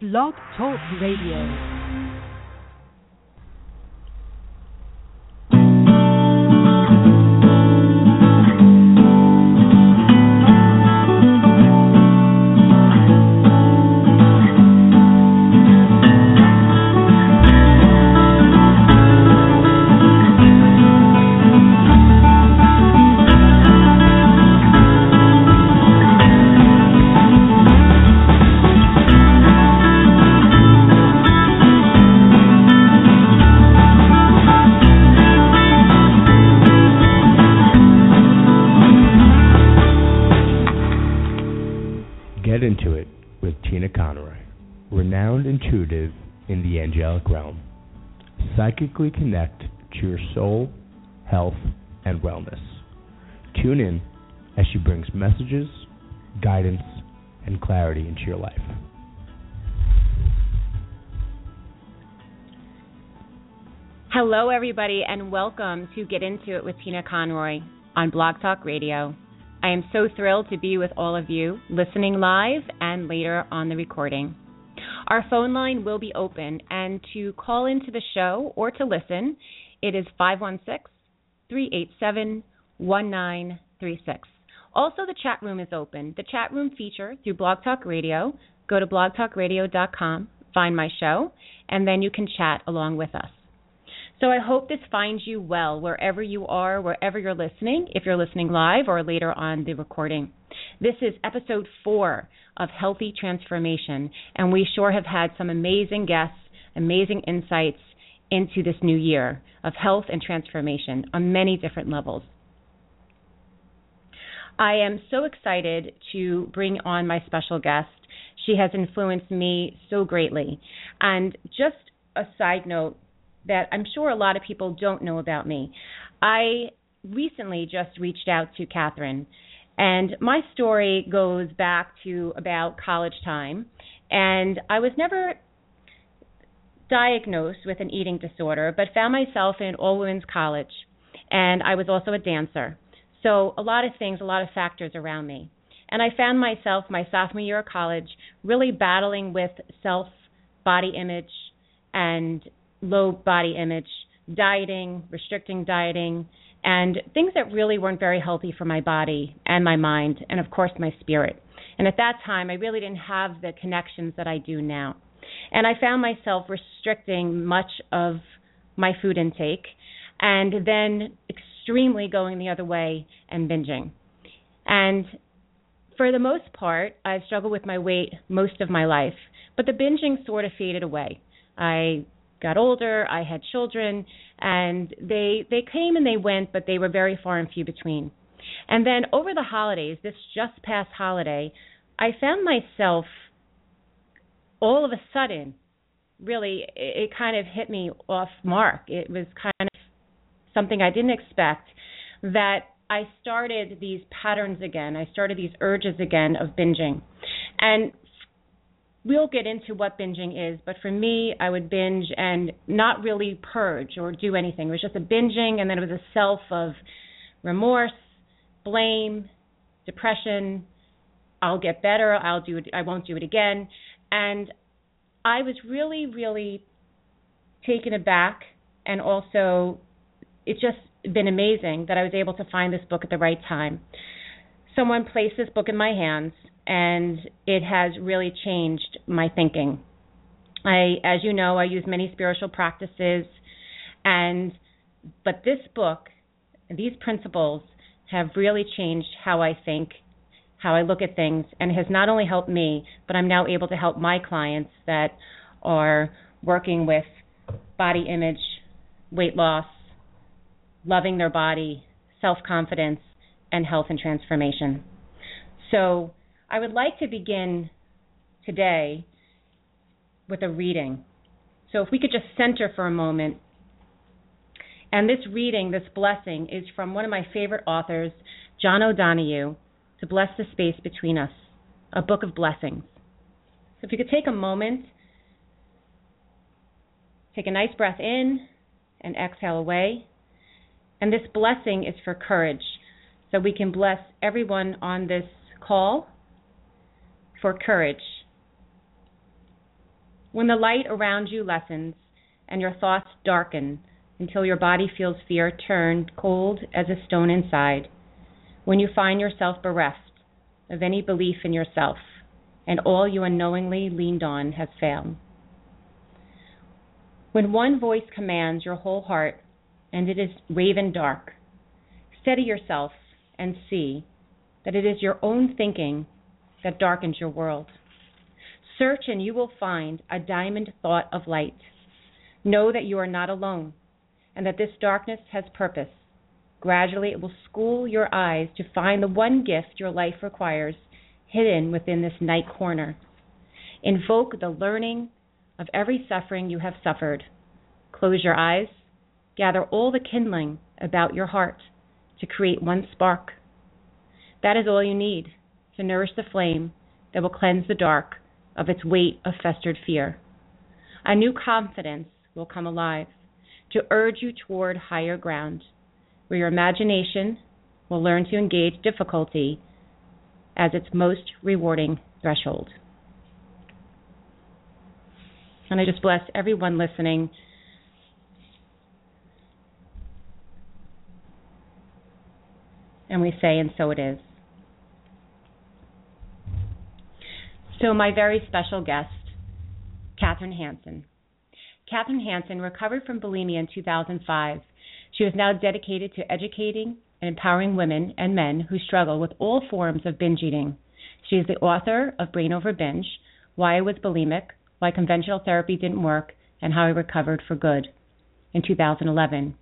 Blog Talk Radio. Psychically connect to your soul, health, and wellness. Tune in as she brings messages, guidance, and clarity into your life. Hello, everybody, and welcome to Get Into It with Tina Conroy on Blog Talk Radio. I am so thrilled to be with all of you, listening live and later on the recording. Our phone line will be open, and to call into the show or to listen, it is 516 387 1936. Also, the chat room is open. The chat room feature through Blog Talk Radio. Go to blogtalkradio.com, find my show, and then you can chat along with us. So I hope this finds you well wherever you are, wherever you're listening, if you're listening live or later on the recording. This is episode four of Healthy Transformation, and we sure have had some amazing guests, amazing insights into this new year of health and transformation on many different levels. I am so excited to bring on my special guest. She has influenced me so greatly. And just a side note, that I'm sure a lot of people don't know about me. I recently just reached out to Kathryn, and my story goes back to about college time. And I was never diagnosed with an eating disorder, but found myself in all women's college. And I was also a dancer. So, a lot of things, a lot of factors around me. And I found myself, my sophomore year of college, really battling with self body image and low body image, dieting, restricting dieting, and things that really weren't very healthy for my body and my mind, and of course my spirit. And at that time, I really didn't have the connections that I do now. And I found myself restricting much of my food intake and then extremely going the other way and binging. And for the most part, I've struggled with my weight most of my life, but the binging sort of faded away. I got older, I had children, and they they came and they went, but they were very far and few between. And then over the holidays, this just past holiday, I found myself all of a sudden, really, it, it kind of hit me off mark. It was kind of something I didn't expect that I started these patterns again. I started these urges again of binging. And we'll get into what binging is, but for me, I would binge and not really purge or do anything. It was just a binging, and then it was a self of remorse, blame, depression. I'll get better. I'll do it. I won't do it again. And I was really, really taken aback, and also it's just been amazing that I was able to find this book at the right time. Someone placed this book in my hands and it has really changed my thinking. I, as you know, I use many spiritual practices, and but this book, these principles have really changed how I think, how I look at things, and has not only helped me, but I'm now able to help my clients that are working with body image, weight loss, loving their body, self confidence, and health and transformation. So I would like to begin today with a reading. So if we could just center for a moment. And this reading, this blessing, is from one of my favorite authors, John O'Donohue, to bless the space between us, a book of blessings. So if you could take a moment, take a nice breath in and exhale away. And this blessing is for courage, so we can bless everyone on this call for courage. When the light around you lessens and your thoughts darken until your body feels fear turned cold as a stone inside, when you find yourself bereft of any belief in yourself and all you unknowingly leaned on has failed. When one voice commands your whole heart and it is raven dark, steady yourself and see that it is your own thinking that darkens your world. Search and you will find a diamond thought of light. Know that you are not alone and that this darkness has purpose. Gradually, it will school your eyes to find the one gift your life requires hidden within this night corner. Invoke the learning of every suffering you have suffered. Close your eyes. Gather all the kindling about your heart to create one spark. That is all you need to nourish the flame that will cleanse the dark of its weight of festered fear. A new confidence will come alive to urge you toward higher ground, where your imagination will learn to engage difficulty as its most rewarding threshold. And I just bless everyone listening. And we say, and so it is. So, my very special guest, Kathryn Hansen. Kathryn Hansen recovered from bulimia in 2005. She is now dedicated to educating and empowering women and men who struggle with all forms of binge eating. She is the author of Brain Over Binge Why I Was Bulimic, Why Conventional Therapy Didn't Work, and How I Recovered for Good in 2011.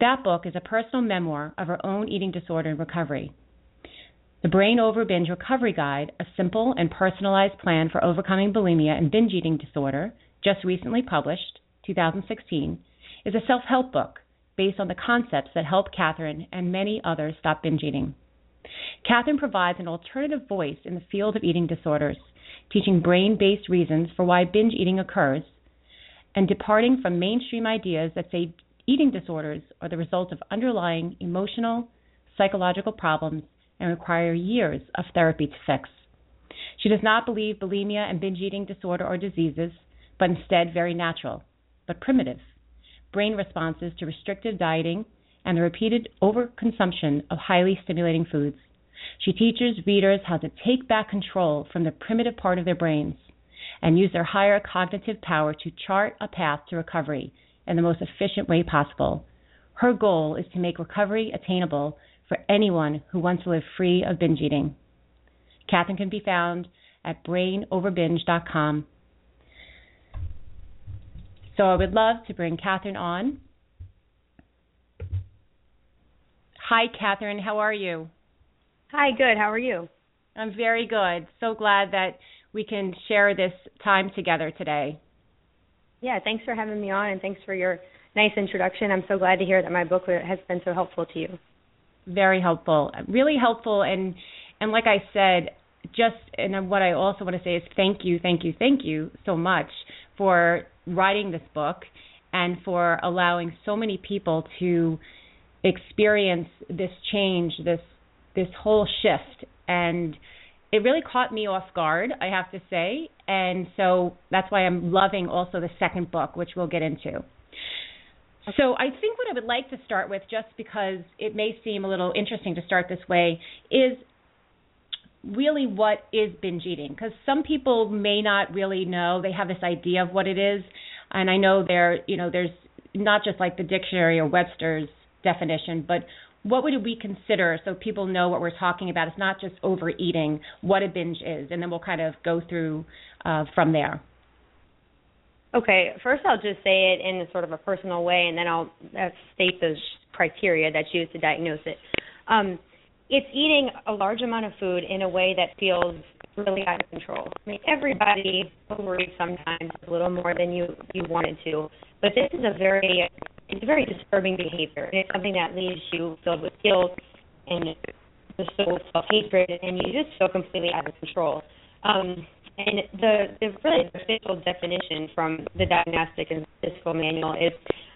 That book is a personal memoir of her own eating disorder and recovery. The Brain Over Binge Recovery Guide, a simple and personalized plan for overcoming bulimia and binge eating disorder, just recently published, 2016, is a self help book based on the concepts that helped Kathryn and many others stop binge eating. Kathryn provides an alternative voice in the field of eating disorders, teaching brain based reasons for why binge eating occurs and departing from mainstream ideas that say eating disorders are the result of underlying emotional, psychological problems and require years of therapy to fix. She does not believe bulimia and binge eating disorder are diseases, but instead very natural, but primitive brain responses to restrictive dieting and the repeated overconsumption of highly stimulating foods. She teaches readers how to take back control from the primitive part of their brains and use their higher cognitive power to chart a path to recovery in the most efficient way possible. Her goal is to make recovery attainable for anyone who wants to live free of binge eating. Kathryn can be found at brainoverbinge.com so I would love to bring Kathryn on. Hi, Kathryn. How are you? Hi, good. How are you? I'm very good. So glad that we can share this time together today. Yeah, thanks for having me on and thanks for your nice introduction. I'm so glad to hear that my book has been so helpful to you. Very helpful. Really helpful and and like I said, just and what I also want to say is thank you, thank you, thank you so much for writing this book and for allowing so many people to experience this change, this this whole shift and it really caught me off guard, I have to say. And so that's why I'm loving also the second book, which we'll get into. So I think what I would like to start with, just because it may seem a little interesting to start this way, is really what is binge eating because some people may not really know they have this idea of what it is. And i know there you know there's not just like the dictionary or webster's definition but what would we consider so people know what we're talking about? It's not just overeating what a binge is. And then we'll kind of go through uh, from there okay first i'll just say it in a sort of a personal way and then i'll uh, state those criteria that's used to diagnose it um, it's eating a large amount of food in a way that feels really out of control. I mean, everybody overeats sometimes a little more than you you wanted to, but this is a very it's a very disturbing behavior. It's something that leaves you filled with guilt and the soul self hatred, and you just feel completely out of control. Um, and the, the really official definition from the Diagnostic and Statistical Manual is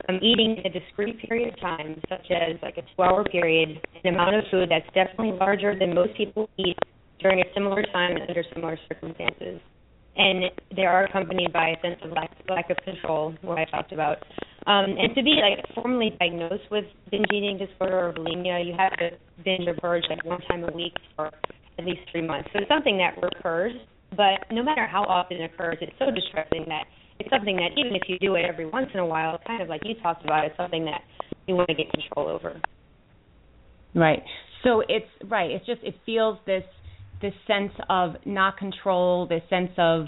um, eating a discrete period of time, such as like a two-hour period, an amount of food that's definitely larger than most people eat during a similar time under similar circumstances. and they are accompanied by a sense of lack, lack of control, what I talked about. Um, and to be like formally diagnosed with binge eating disorder or bulimia, you have to binge or purge like one time a week for at least three months. So it's something that recurs, but no matter how often it occurs, it's so distressing that it's something that even if you do it every once in a while, kind of like you talked about, it's something that you want to get control over. Right. So it's right. It's just it feels this this sense of not control, this sense of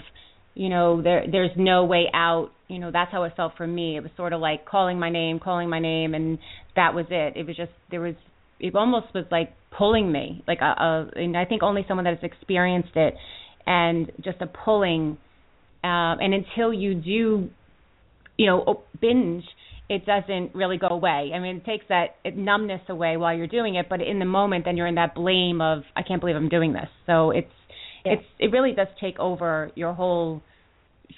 you know there there's no way out. You know that's how it felt for me. It was sort of like calling my name, calling my name, and that was it. It was just there was it almost was like pulling me, like a, a and I think only someone that has experienced it, and just a pulling. Um, and until you do, you know, binge, it doesn't really go away. I mean, it takes that numbness away while you're doing it, but in the moment, then you're in that blame of I can't believe I'm doing this. So it's yeah. it's it really does take over your whole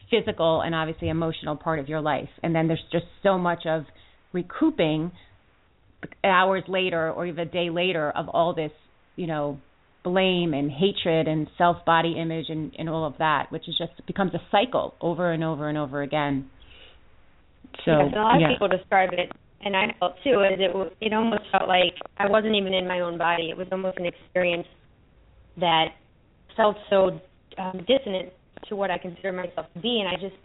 physical and obviously emotional part of your life. And then there's just so much of recouping hours later or even a day later of all this, you know, blame and hatred and self body image and, and all of that, which is just becomes a cycle over and over and over again. So yes, a lot yeah. of people describe it, and I felt too, as it it almost felt like I wasn't even in my own body. It was almost an experience that felt so um, dissonant to what I consider myself to be, and I just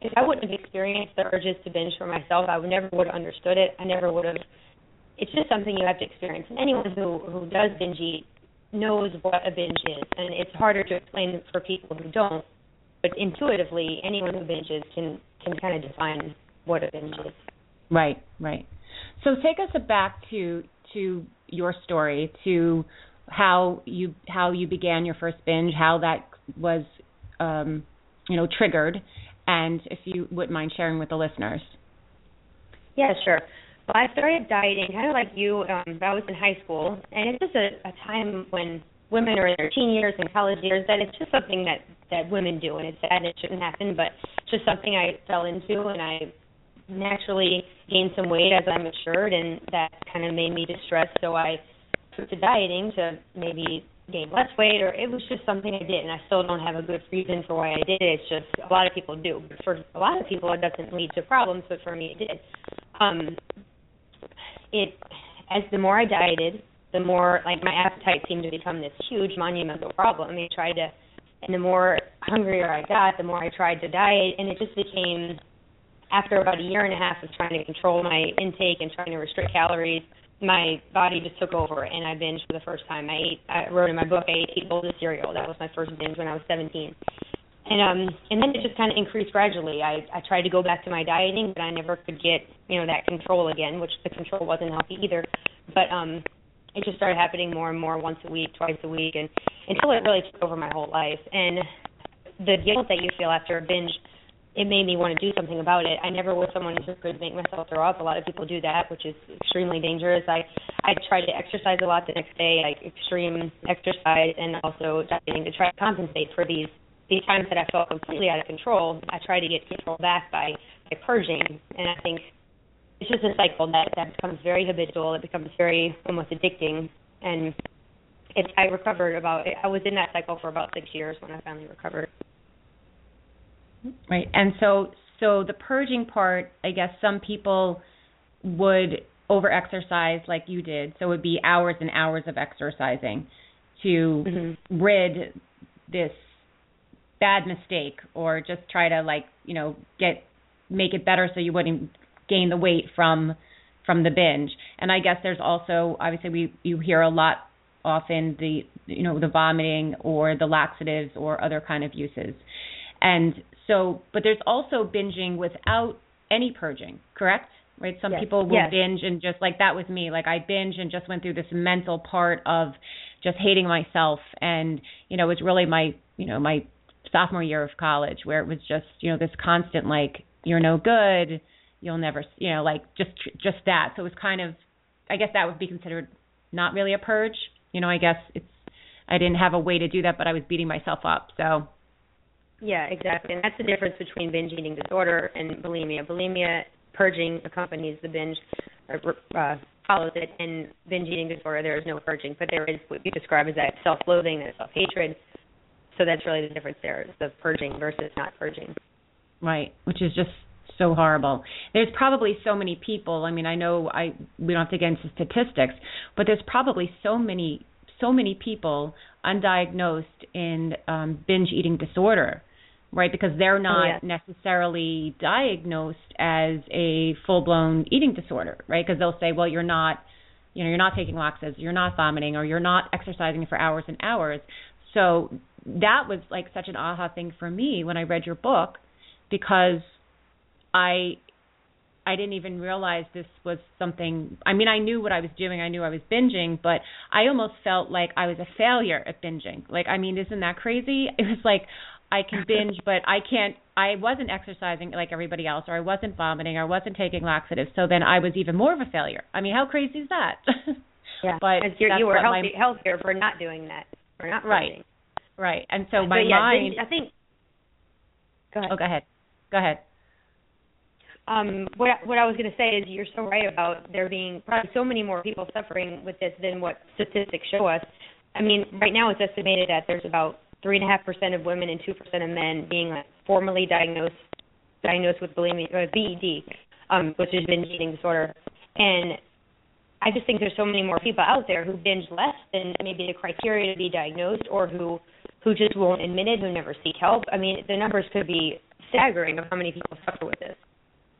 if I wouldn't have experienced the urges to binge for myself, I would never would have understood it. I never would have. It's just something you have to experience, and anyone who who does binge eat knows what a binge is, and it's harder to explain for people who don't. But intuitively, anyone who binges can can kind of define what a binge is. Right, right. So take us back to to your story, to how you how you began your first binge, how that was um, you know triggered, and if you wouldn't mind sharing with the listeners. Yeah, sure. Well, I started dieting kind of like you. Um, I was in high school, and it's just a, a time when women are in their teen years and college years that it's just something that that women do, and it's sad it shouldn't happen, but it's just something I fell into, and I naturally gained some weight as I matured, and that kind of made me distressed. So I took to dieting to maybe gain less weight, or it was just something I did, and I still don't have a good reason for why I did it. It's just a lot of people do. For a lot of people, it doesn't lead to problems, but for me, it did. Um, it as the more I dieted, the more like my appetite seemed to become this huge monumental problem. I I tried to, and the more hungrier I got, the more I tried to diet, and it just became after about a year and a half of trying to control my intake and trying to restrict calories, my body just took over and I binged for the first time. I ate I wrote in my book I ate eight bowls of cereal. That was my first binge when I was seventeen. And um and then it just kind of increased gradually. I I tried to go back to my dieting, but I never could get, you know, that control again, which the control wasn't healthy either. But um it just started happening more and more once a week, twice a week and until it really took over my whole life. And the guilt that you feel after a binge it made me want to do something about it. I never was someone who could make myself throw up. A lot of people do that, which is extremely dangerous. I I tried to exercise a lot the next day, like extreme exercise, and also dieting to try to compensate for these these times that I felt completely out of control. I tried to get control back by by purging, and I think it's just a cycle that that becomes very habitual. It becomes very almost addicting, and it, I recovered about. I was in that cycle for about six years when I finally recovered. Right. And so so the purging part, I guess some people would over exercise like you did. So it would be hours and hours of exercising to mm-hmm. rid this bad mistake or just try to like, you know, get make it better so you wouldn't gain the weight from from the binge. And I guess there's also obviously we you hear a lot often the you know the vomiting or the laxatives or other kind of uses. And so, but there's also binging without any purging, correct? Right? Some yes. people will yes. binge and just like that with me. Like I binge and just went through this mental part of just hating myself and you know, it was really my, you know, my sophomore year of college where it was just, you know, this constant like you're no good, you'll never, you know, like just just that. So it was kind of I guess that would be considered not really a purge. You know, I guess it's I didn't have a way to do that, but I was beating myself up. So yeah, exactly. And that's the difference between binge eating disorder and bulimia. Bulimia purging accompanies the binge or uh, follows it, and binge eating disorder there is no purging, but there is what you describe as that self-loathing, that self-hatred. So that's really the difference there: the purging versus not purging. Right, which is just so horrible. There's probably so many people. I mean, I know I we don't have to get into statistics, but there's probably so many so many people undiagnosed in um, binge eating disorder, right? Because they're oh, not oh, yeah. necessarily diagnosed as a full blown eating disorder, right? Because they'll say, well, you're not, you know, you're not taking laxatives, you're not vomiting, or you're not exercising for hours and hours. So that was like such an aha thing for me when I read your book, because I I didn't even realize this was something. I mean, I knew what I was doing. I knew I was binging, but I almost felt like I was a failure at binging. Like, I mean, isn't that crazy? It was like I can binge, but I can't. I wasn't exercising like everybody else, or I wasn't vomiting, or I wasn't taking laxatives. So then I was even more of a failure. I mean, how crazy is that? yeah, but you were healthy, my, healthier for not doing that, for not right, right. And so my yeah, mind. I think. Go ahead. Oh, go ahead. Go ahead um, what what I was going to say is you're so right about there being probably so many more people suffering with this than what statistics show us. I mean, right now it's estimated that there's about three and a half percent of women and two percent of men being like formally diagnosed diagnosed with bulimia, uh, BED, um, which is binge eating disorder, and I just think there's so many more people out there who binge less than maybe the criteria to be diagnosed, or who who just won't admit it, who never seek help. I mean, the numbers could be staggering of how many people suffer with this.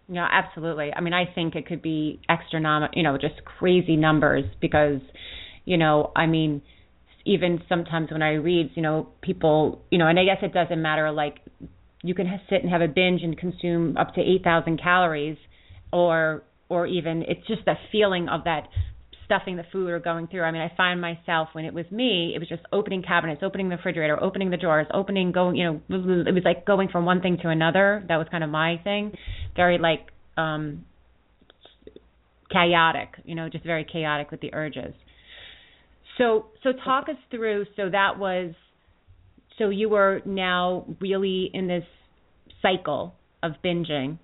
Yeah, absolutely. I mean, I think it could be astronomical, you know, just crazy numbers because, you know, I mean, even sometimes when I read, you know, people, you know, and I guess it doesn't matter. Like, you can sit and have a binge and consume up to eight thousand calories, or or even it's just the feeling of that stuffing the food or going through. I mean, I find myself when it was me, it was just opening cabinets, opening the refrigerator, opening the drawers, opening, going, you know, it was like going from one thing to another. That was kind of my thing. Very like um chaotic, you know, just very chaotic with the urges. So, so talk us through. So that was, so you were now really in this cycle of binging,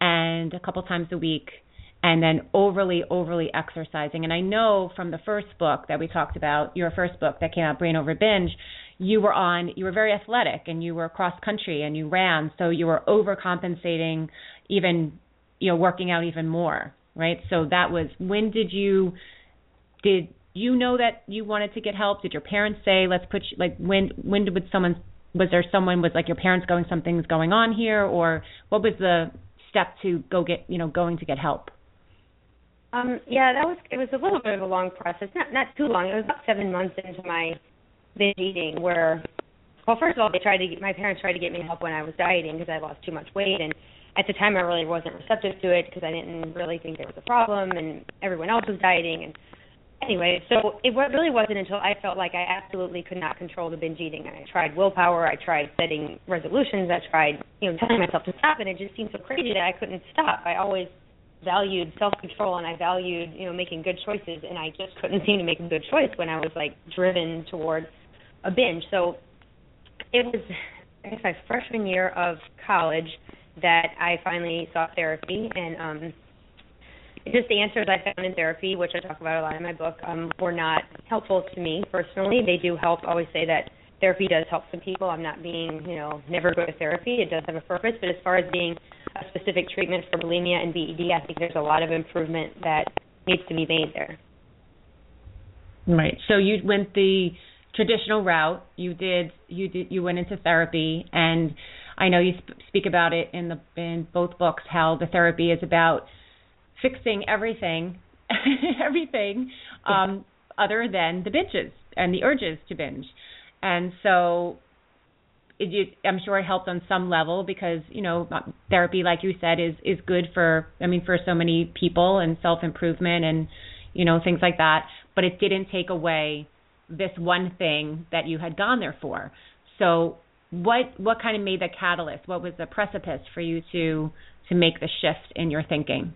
and a couple times a week and then overly, overly exercising. And I know from the first book that we talked about, your first book that came out, Brain Over Binge, you were on, you were very athletic and you were cross country and you ran, so you were overcompensating, even, you know, working out even more, right? So that was, when did you, did you know that you wanted to get help? Did your parents say, let's put you, like, when, when did someone, was there someone, was like your parents going, something's going on here, or what was the step to go get, you know, going to get help? Um, yeah, that was it was a little bit of a long process. Not not too long. It was about seven months into my binge eating where well, first of all, they tried to get, my parents tried to get me help when I was dieting because I lost too much weight and at the time I really wasn't receptive to it because I didn't really think there was a problem and everyone else was dieting and anyway, so it really wasn't until I felt like I absolutely could not control the binge eating. I tried willpower, I tried setting resolutions, I tried, you know, telling myself to stop and it just seemed so crazy that I couldn't stop. I always valued self control and I valued, you know, making good choices and I just couldn't seem to make a good choice when I was like driven towards a binge. So it was I guess my freshman year of college that I finally sought therapy and um just the answers I found in therapy, which I talk about a lot in my book, um, were not helpful to me personally. They do help. Always say that therapy does help some people. I'm not being, you know, never go to therapy. It does have a purpose. But as far as being specific treatment for bulimia and BED, I think there's a lot of improvement that needs to be made there. Right. So you went the traditional route. You did. You did. You went into therapy, and I know you sp- speak about it in the in both books how the therapy is about fixing everything, everything, um, other than the binges and the urges to binge and so it, I'm sure it helped on some level because you know uh, therapy, like you said, is is good for I mean for so many people and self improvement and you know things like that. But it didn't take away this one thing that you had gone there for. So what what kind of made the catalyst? What was the precipice for you to to make the shift in your thinking?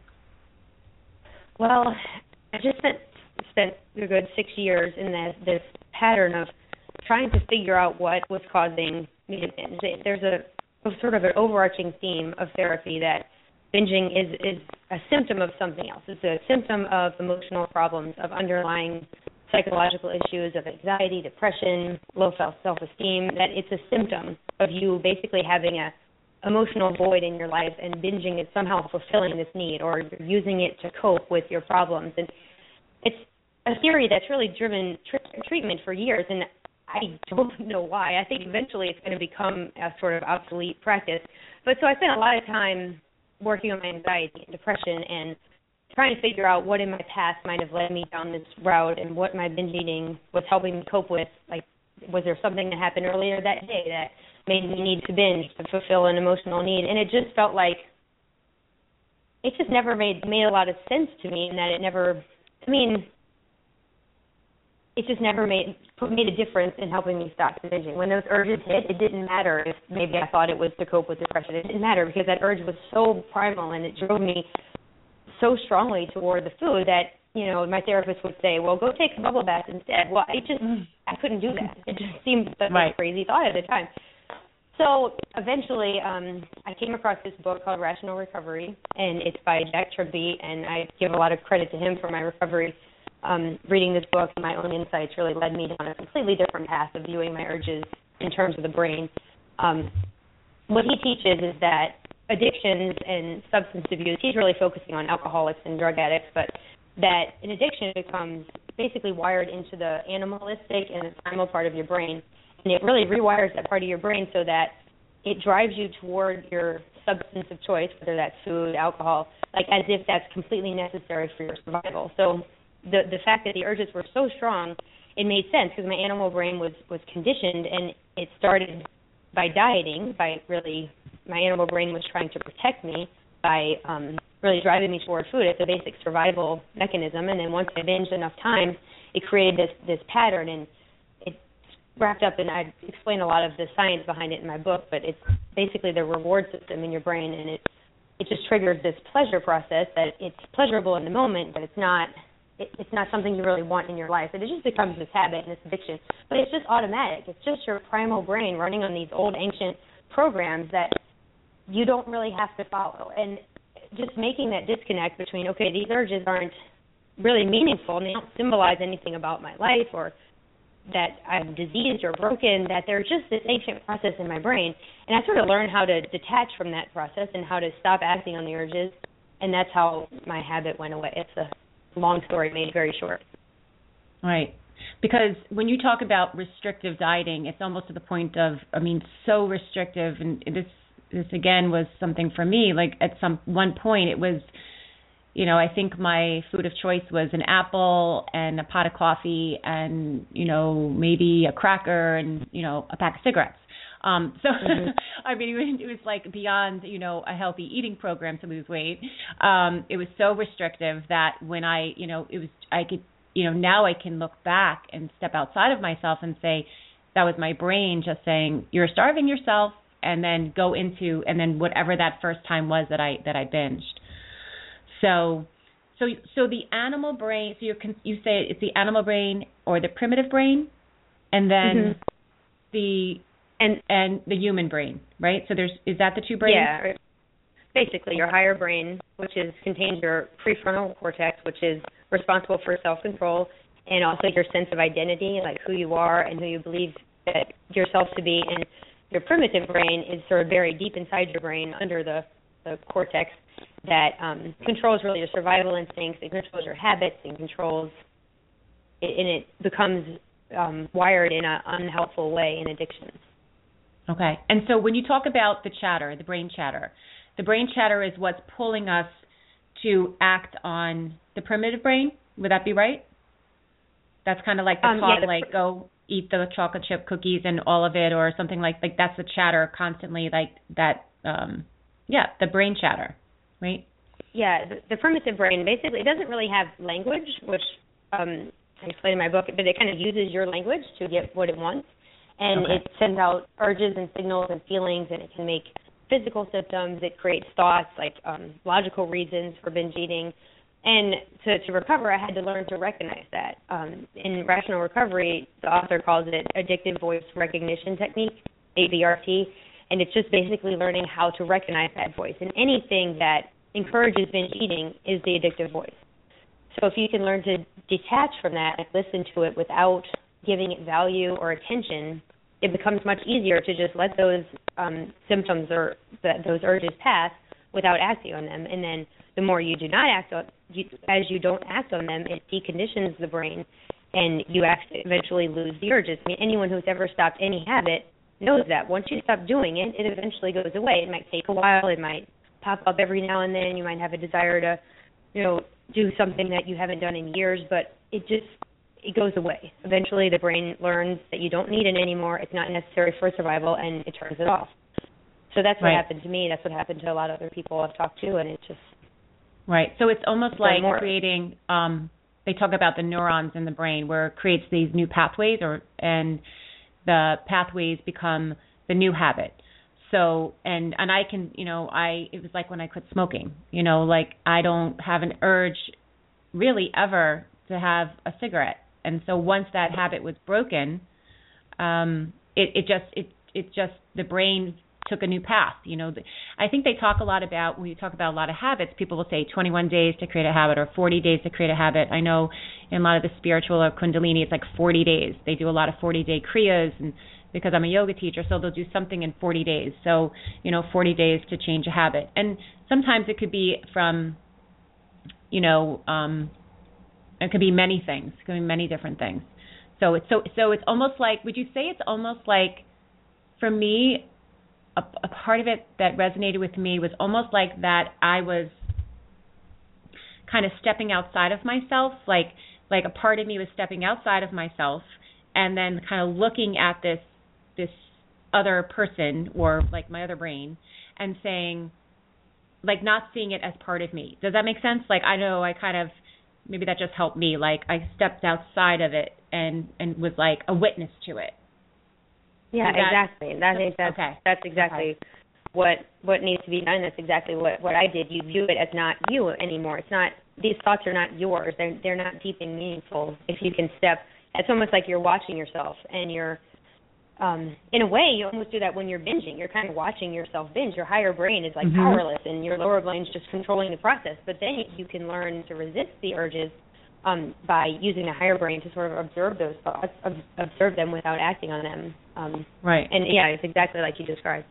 Well, I just spent spent a good six years in this this pattern of trying to figure out what was causing me to binge. There's a, a sort of an overarching theme of therapy that binging is is a symptom of something else. It's a symptom of emotional problems, of underlying psychological issues of anxiety, depression, low self-esteem, that it's a symptom of you basically having a emotional void in your life and binging is somehow fulfilling this need or you're using it to cope with your problems and it's a theory that's really driven tr- treatment for years and I don't know why. I think eventually it's going to become a sort of obsolete practice. But so I spent a lot of time working on my anxiety and depression and trying to figure out what in my past might have led me down this route and what my binge eating was helping me cope with. Like, was there something that happened earlier that day that made me need to binge to fulfill an emotional need? And it just felt like it just never made made a lot of sense to me, and that it never. I mean, it just never made made a difference in helping me stop binging. When those urges hit, it didn't matter if maybe I thought it was to cope with depression. It didn't matter because that urge was so primal and it drove me so strongly toward the food that you know my therapist would say, "Well, go take a bubble bath instead." Well, I just. I couldn't do that. It just seemed like right. a crazy thought at the time. So eventually, um, I came across this book called Rational Recovery, and it's by Jack Trimpey, and I give a lot of credit to him for my recovery. Um, reading this book and my own insights really led me down a completely different path of viewing my urges in terms of the brain. Um, what he teaches is that addictions and substance abuse, he's really focusing on alcoholics and drug addicts, but that an addiction becomes basically wired into the animalistic and the primal part of your brain. And it really rewires that part of your brain so that it drives you toward your substance of choice, whether that's food, alcohol, like as if that's completely necessary for your survival. So the the fact that the urges were so strong, it made sense because my animal brain was was conditioned and it started by dieting, by really my animal brain was trying to protect me by um really driving me toward food. It's a basic survival mechanism. And then once I binged enough times, it created this this pattern. And it wrapped up and I explain a lot of the science behind it in my book, but it's basically the reward system in your brain. And it it just triggers this pleasure process that it's pleasurable in the moment, but it's not it, it's not something you really want in your life. It just becomes this habit and this addiction. But it's just automatic. It's just your primal brain running on these old ancient programs that you don't really have to follow. And just making that disconnect between okay, these urges aren't really meaningful and they don't symbolize anything about my life or that I'm diseased or broken, that they're just this ancient process in my brain. And I sort of learned how to detach from that process and how to stop acting on the urges. And that's how my habit went away. It's a long story made very short. Right. Because when you talk about restrictive dieting, it's almost to the point of, I mean, so restrictive, and this this again was something for me. Like at some one point, it was, you know, I think my food of choice was an apple and a pot of coffee, and you know, maybe a cracker and you know, a pack of cigarettes. Um, so mm-hmm. I mean, it was like beyond you know a healthy eating program to lose weight. Um, it was so restrictive that when I you know it was I could you know now I can look back and step outside of myself and say that was my brain just saying you're starving yourself and then go into and then whatever that first time was that I that I binged. So so so the animal brain so you can you say it's the animal brain or the primitive brain and then mm-hmm. the and and the human brain, right? So there's is that the two brains? Yeah. Basically, your higher brain, which is contains your prefrontal cortex, which is responsible for self-control, and also your sense of identity, like who you are and who you believe that yourself to be. And your primitive brain is sort of buried deep inside your brain, under the the cortex, that um, controls really your survival instincts. It controls your habits and controls, it, and it becomes um, wired in an unhelpful way in addictions. Okay. And so when you talk about the chatter, the brain chatter, the brain chatter is what's pulling us to act on the primitive brain. Would that be right? That's kind of like the um, thought, yeah, like go eat the chocolate chip cookies and all of it, or something like like that's the chatter constantly, like that. um Yeah, the brain chatter, right? Yeah, the, the primitive brain basically it doesn't really have language, which um I explain in my book, but it kind of uses your language to get what it wants and okay. it sends out urges and signals and feelings, and it can make physical symptoms. It creates thoughts like um, logical reasons for binge eating. And to, to recover, I had to learn to recognize that. Um, in rational recovery, the author calls it addictive voice recognition technique, AVRT, and it's just basically learning how to recognize that voice. And anything that encourages binge eating is the addictive voice. So if you can learn to detach from that and listen to it without giving it value or attention, it becomes much easier to just let those um, symptoms or the, those urges pass without acting on them. And then the more you do not act on, you, as you don't act on them, it deconditions the brain, and you eventually lose the urges. I mean, anyone who's ever stopped any habit knows that once you stop doing it, it eventually goes away. It might take a while. It might pop up every now and then. You might have a desire to, you know, do something that you haven't done in years, but it just it goes away. Eventually, the brain learns that you don't need it anymore. It's not necessary for survival, and it turns it off. So that's what right. happened to me. That's what happened to a lot of other people I've talked to, and it just right. So it's almost like more. creating. um They talk about the neurons in the brain, where it creates these new pathways, or and the pathways become the new habit. So and and I can you know I it was like when I quit smoking. You know, like I don't have an urge really ever to have a cigarette. And so once that habit was broken, um, it, it just it it just the brain took a new path. You know, I think they talk a lot about when you talk about a lot of habits. People will say 21 days to create a habit or 40 days to create a habit. I know in a lot of the spiritual or Kundalini, it's like 40 days. They do a lot of 40 day kriyas and because I'm a yoga teacher, so they'll do something in 40 days. So, you know, 40 days to change a habit. And sometimes it could be from, you know, um, it could be many things. It could be many different things. So it's so so it's almost like would you say it's almost like for me a, a part of it that resonated with me was almost like that I was kind of stepping outside of myself like like a part of me was stepping outside of myself and then kind of looking at this this other person or like my other brain and saying like not seeing it as part of me. Does that make sense? Like I know I kind of maybe that just helped me. Like I stepped outside of it and and was like a witness to it. Yeah, that- exactly. That, I think that's okay. that's exactly what what needs to be done. That's exactly what what I did. You view it as not you anymore. It's not these thoughts are not yours. They're they're not deep and meaningful. If you can step, it's almost like you're watching yourself and you're. Um, in a way, you almost do that when you're binging. You're kind of watching yourself binge. Your higher brain is like Mhm. powerless, and your lower brain's just controlling the process. But then you can learn to resist the urges um, by using the higher brain to sort of observe those thoughts, ob- observe them without acting on them. Um, Right. and yeah, it's exactly like you described.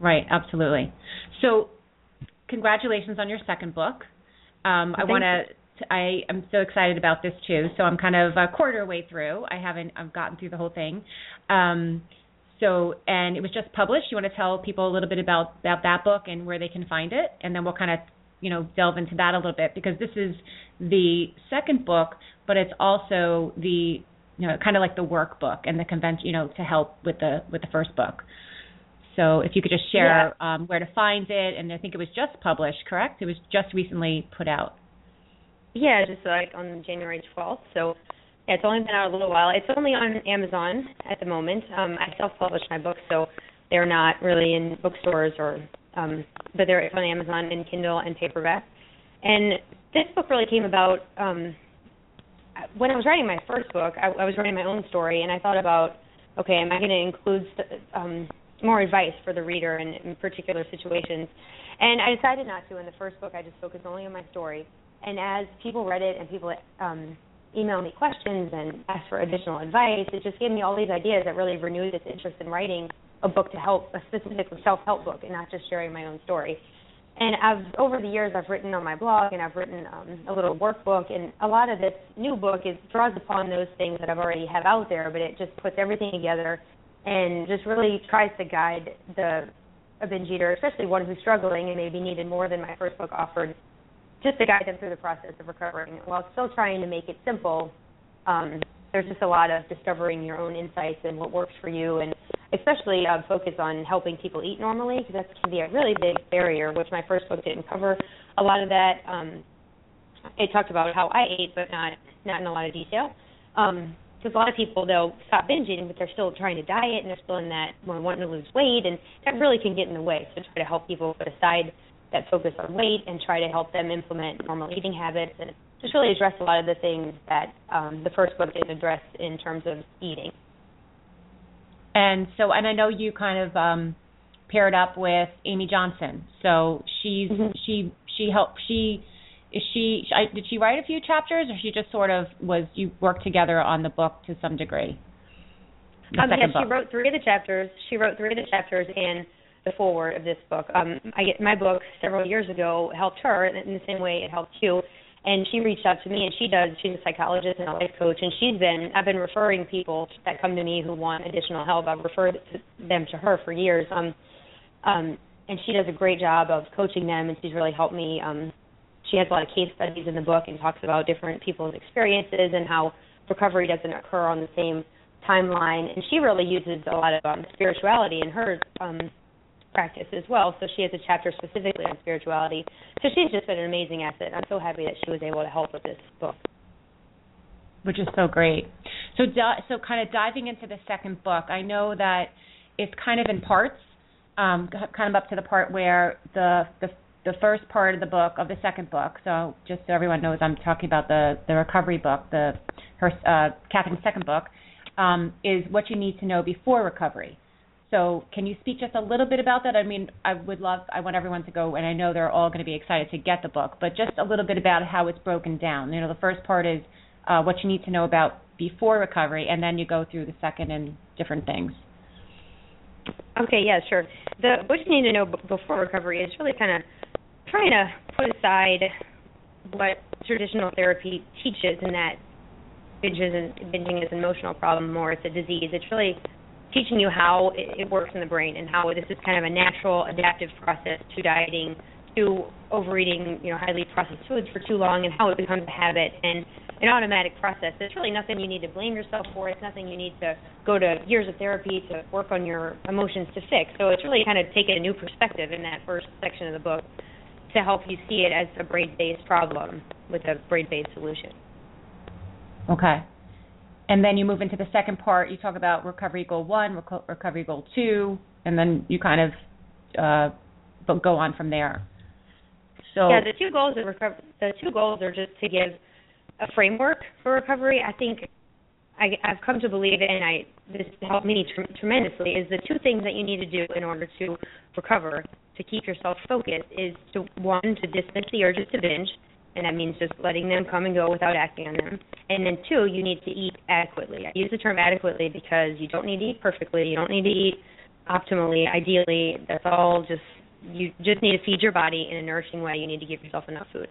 Right, absolutely. So, congratulations on your second book. Um, I want to. I am so excited about this too. So I'm kind of a quarter way through. I haven't. I've gotten through the whole thing. Um, so and it was just published. You want to tell people a little bit about about that book and where they can find it, and then we'll kind of you know delve into that a little bit because this is the second book, but it's also the you know kind of like the workbook and the convention you know to help with the with the first book. So if you could just share um, where to find it, and I think it was just published, correct? It was just recently put out. Yeah, just like on January 12th. So yeah, it's only been out a little while. It's only on Amazon at the moment. Um, I self-publish my books, so they're not really in bookstores or, um, but they're on Amazon and Kindle and paperback. And this book really came about um, when I was writing my first book. I, I was writing my own story, and I thought about, okay, am I going to include um, more advice for the reader in, in particular situations? And I decided not to. In the first book, I just focused only on my story. And as people read it and people um, emailed me questions and asked for additional advice, it just gave me all these ideas that really renewed this interest in writing a book to help, a specific self-help book, and not just sharing my own story. And I've over the years I've written on my blog and I've written um, a little workbook, and a lot of this new book is draws upon those things that I've already have out there, but it just puts everything together and just really tries to guide the a binge eater, especially one who's struggling and maybe needed more than my first book offered, just to guide them through the process of recovering while still trying to make it simple. Um, there's just a lot of discovering your own insights and what works for you, and especially uh, focus on helping people eat normally because that can be a really big barrier, which my first book didn't cover a lot of that. Um, it talked about how I ate, but not not in a lot of detail. Um, because a lot of people they'll stop binge eating, but they're still trying to diet and they're still in that wanting to lose weight, and that really can get in the way. So try to help people put aside that focus on weight and try to help them implement normal eating habits and just really address a lot of the things that um, the first book didn't address in terms of eating. And so, and I know you kind of um, paired up with Amy Johnson. So she's Mhm. she she helped she is she? Did she write a few chapters, or she just sort of was you worked together on the book to some degree? Um, yeah, book. she wrote three of the chapters. She wrote three of the chapters in the foreword of this book. Um, I get my book several years ago helped her in the same way it helped you. And she reached out to me, and she does. She's a psychologist and a life coach, and she's been. I've been referring people that come to me who want additional help. I've referred them to her for years. Um, um, and she does a great job of coaching them, and she's really helped me. Um, she has a lot of case studies in the book and talks about different people's experiences and how recovery doesn't occur on the same timeline. And she really uses a lot of um, spirituality in her um, practice as well. So she has a chapter specifically on spirituality. So she's just been an amazing asset. I'm so happy that she was able to help with this book. Which is so great. So, so kind of diving into the second book, I know that it's kind of in parts, um, kind of up to the part where the the the first part of the book of the second book. So just so everyone knows, I'm talking about the the recovery book, the her uh, Kathryn's second book, um, is what you need to know before recovery. So can you speak just a little bit about that? I mean, I would love, I want everyone to go, and I know they're all going to be excited to get the book, but just a little bit about how it's broken down. You know, the first part is uh, what you need to know about before recovery, and then you go through the second and different things. Okay, yeah, sure. The what you need to know b- before recovery is really kind of trying to put aside what traditional therapy teaches, and that binging is an emotional problem more it's a disease. It's really teaching you how it, works in the brain and how this is kind of a natural adaptive process to dieting, to overeating, you know, highly processed foods for too long, and how it becomes a habit and an automatic process. It's really nothing you need to blame yourself for. It's nothing you need to go to years of therapy to work on your emotions to fix. So it's really kind of taking a new perspective in that first section of the book to help you see it as a brain-based problem with a brain-based solution. Okay and then you move into the second part. You talk about recovery goal one, reco- recovery goal two, and then you kind of uh, go on from there. So yeah, the two goals of recovery. The two goals are just to give a framework for recovery. I think I, I've come to believe, and I this helped me tr- tremendously. Is the two things that you need to do in order to recover to keep yourself focused is to one to dismiss the urges to binge and that means just letting them come and go without acting on them. And then two, you need to eat adequately. I use the term adequately because you don't need to eat perfectly. You don't need to eat optimally, ideally. That's all just you just need to feed your body in a nourishing way. You need to give yourself enough food.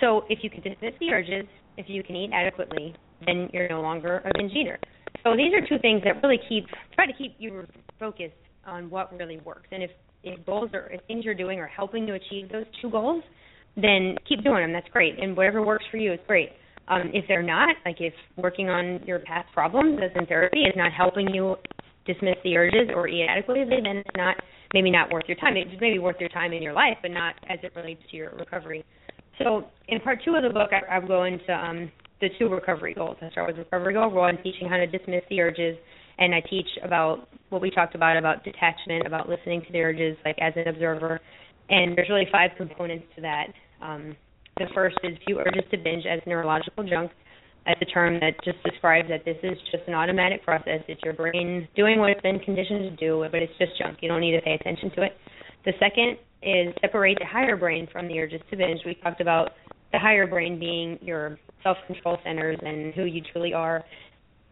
So if you can dismiss the urges, if you can eat adequately, then you're no longer a binge eater. So these are two things that really keep try to keep you focused on what really works. And if if goals or if things you're doing are helping you achieve those two goals, then keep doing them. That's great. And whatever works for you is great. Um, if they're not, like if working on your past problems as in therapy is not helping you dismiss the urges or eat adequately, then it's not maybe not worth your time. It's maybe worth your time in your life, but not as it relates to your recovery. So in part two of the book, I, I go into um, the two recovery goals. I start with recovery goal one, teaching how to dismiss the urges, and I teach about what we talked about about detachment, about listening to the urges, like as an observer. And there's really five components to that. Um, the first is view urges to binge as neurological junk. That's a term that just describes that this is just an automatic process. It's your brain doing what it's been conditioned to do, but it's just junk. You don't need to pay attention to it. The second is separate the higher brain from the urges to binge. We talked about the higher brain being your self control centers and who you truly are.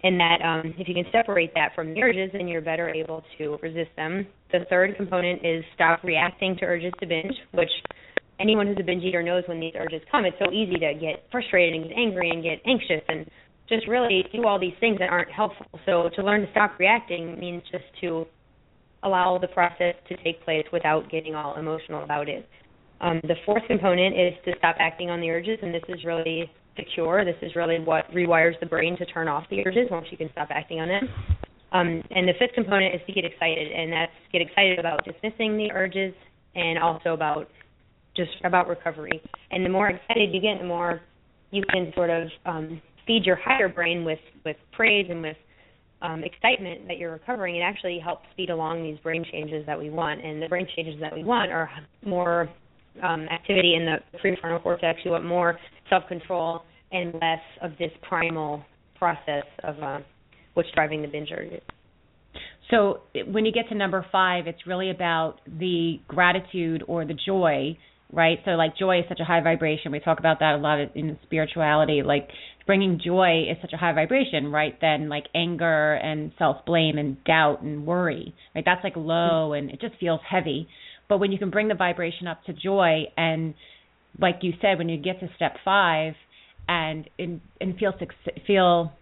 And that um, if you can separate that from the urges, then you're better able to resist them. The third component is stop reacting to urges to binge, which anyone who's a binge eater knows when these urges come. It's so easy to get frustrated and get angry and get anxious and just really do all these things that aren't helpful. So to learn to stop reacting means just to allow the process to take place without getting all emotional about it. Um, the fourth component is to stop acting on the urges, and this is really the cure. This is really what rewires the brain to turn off the urges once you can stop acting on them. Um, and the fifth component is to get excited, and that's get excited about dismissing the urges and also about just about recovery. And the more excited you get, the more you can sort of um, feed your higher brain with with praise and with um, excitement that you're recovering. It actually helps speed along these brain changes that we want. And the brain changes that we want are more um, activity in the prefrontal cortex. You want more self-control and less of this primal process of uh, what's driving the binge urges. So when you get to number five, it's really about the gratitude or the joy right? So like joy is such a high vibration. We talk about that a lot in spirituality. Like bringing joy is such a high vibration, right? Then like anger and self blame and doubt and worry, right? That's like low and it just feels heavy. But when you can bring the vibration up to joy and like you said, when you get to step five and and, and feel feel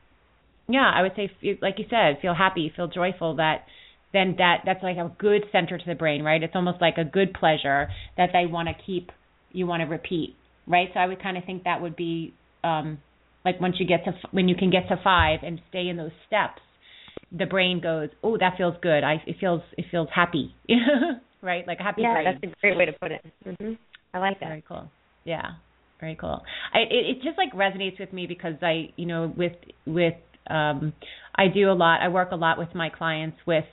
yeah, I would say like you said, feel happy, feel joyful that then that that's like a good center to the brain, right? It's almost like a good pleasure that they want to keep, you want to repeat, right? So I would kind of think that would be um, like once you get to when you can get to five and stay in those steps, the brain goes, oh, that feels good. I it feels it feels happy, right? Like a happy yeah, brain. that's a great way to put it. Mm-hmm. I like that. Very cool. Yeah, very cool. I it, it just like resonates with me because I you know with with um I do a lot. I work a lot with my clients with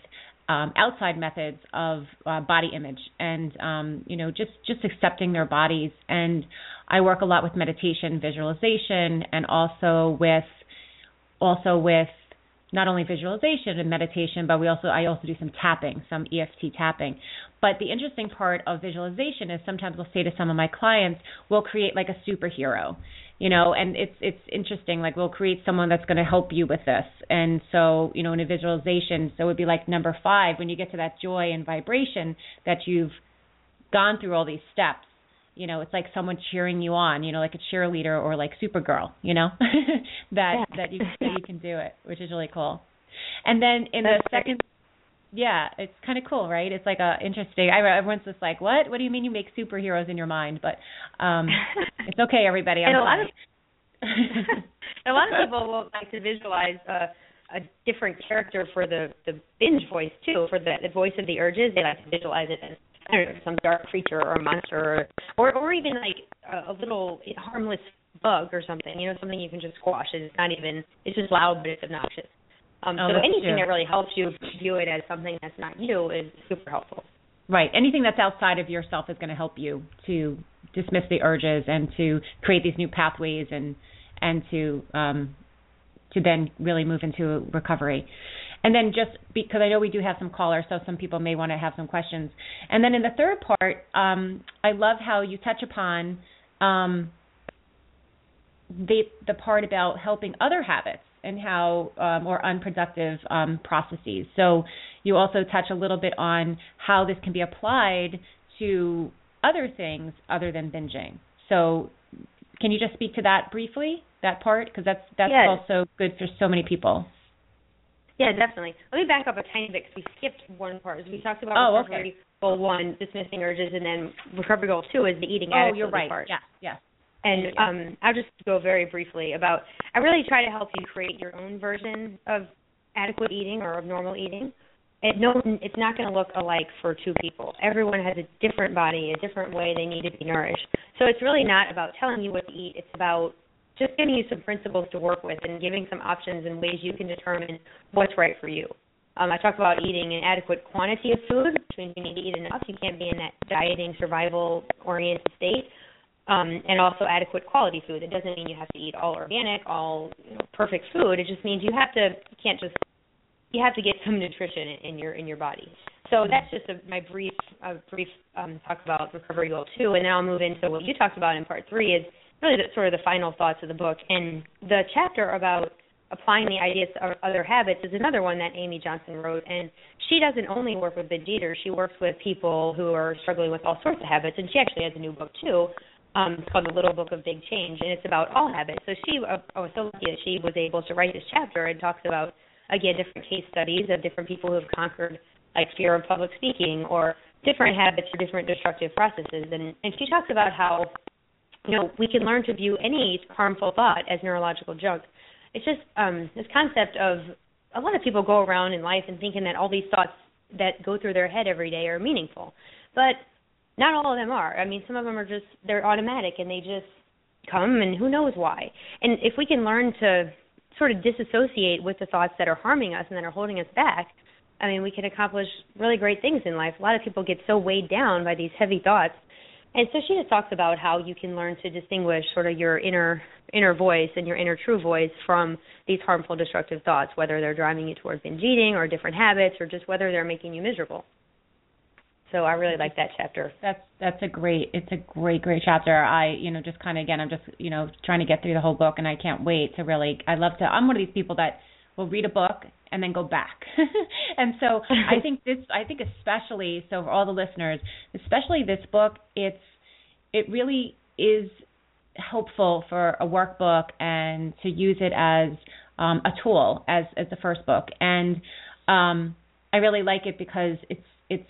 um, outside methods of uh, body image and um, you know just just accepting their bodies. And I work a lot with meditation visualization and also with also with not only visualization and meditation but we also I also do some tapping some EFT tapping. But the interesting part of visualization is sometimes I'll say to some of my clients we'll create like a superhero you know and it's it's interesting like we'll create someone that's going to help you with this. And so you know in a visualization so it would be like number 5 when you get to that joy and vibration that you've gone through all these steps you know it's like someone cheering you on you know like a cheerleader or like supergirl you know that yeah. that you that you can do it which is really cool and then in That's the second yeah, it's kind of cool, right? It's like a interesting. I, everyone's just like, "What? What do you mean you make superheroes in your mind?" But um it's okay, everybody. I'm and a lot of a lot of people will like to visualize uh, a different character for the the binge voice too. For the, the voice of the urges, they like to visualize it as I don't know, some dark creature or a monster, or or, or even like a, a little harmless bug or something. You know, something you can just squash. It's not even. It's just loud, but it's obnoxious. Um, Oh, so anything that really helps you view it as something that's not you is super helpful. Right. Anything that's outside of yourself is going to help you to dismiss the urges and to create these new pathways and and to um to then really move into recovery. And then just because I know we do have some callers, so some people may want to have some questions. And then in the third part, um, I love how you touch upon um, the the part about helping other habits and how um, or unproductive um, processes. So you also touch a little bit on how this can be applied to other things other than binging. So can you just speak to that briefly, that part, because that's that's Yes. also good for so many people. Yeah, definitely. Let me back up a tiny bit because we skipped one part. We talked about Oh, recovery goal one, dismissing urges, and then recovery goal two is the eating Oh, you're right. part. And Yeah, yeah. um, I'll just go very briefly about. I really try to help you create your own version of adequate eating or of normal eating. It no, it's not going to look alike for two people. Everyone has a different body, a different way they need to be nourished. So it's really not about telling you what to eat. It's about just giving you some principles to work with and giving some options and ways you can determine what's right for you. Um, I talk about eating an adequate quantity of food, which means you need to eat enough. You can't be in that dieting, survival-oriented state um, and also adequate quality food. It doesn't mean you have to eat all organic, all you know, perfect food. It just means you have to you can't just you have to get some nutrition in, in your in your body. So that's just a, my brief brief um, talk about recovery goal two, and then I'll move into what you talked about in part three is really the, sort of the final thoughts of the book. And the chapter about applying the ideas of other habits is another one that Amy Johnson wrote, and she doesn't only work with eaters. She works with people who are struggling with all sorts of habits, and she actually has a new book too um, it's called The Little Book of Big Change, and it's about all habits. So she, uh, I was so lucky that she was able to write this chapter and talks about again different case studies of different people who have conquered like fear of public speaking or different habits or different destructive processes. And and she talks about how you know we can learn to view any harmful thought as neurological junk. It's just um, this concept of a lot of people go around in life and thinking that all these thoughts that go through their head every day are meaningful, but not all of them are. I mean, some of them are just they're automatic and they just come and who knows why. And if we can learn to sort of disassociate with the thoughts that are harming us and that are holding us back, I mean, we can accomplish really great things in life. A lot of people get so weighed down by these heavy thoughts. And so she just talks about how you can learn to distinguish sort of your inner inner voice and your inner true voice from these harmful destructive thoughts, whether they're driving you towards binge eating or different habits or just whether they're making you miserable. So I really like that chapter. That's that's a great it's a great great chapter. I you know just kind of again I'm just you know trying to get through the whole book and I can't wait to really I love to I'm one of these people that will read a book and then go back. and so I think this I think especially so for all the listeners, especially this book, it's it really is helpful for a workbook and to use it as um, a tool as as the first book. And um, I really like it because it's it's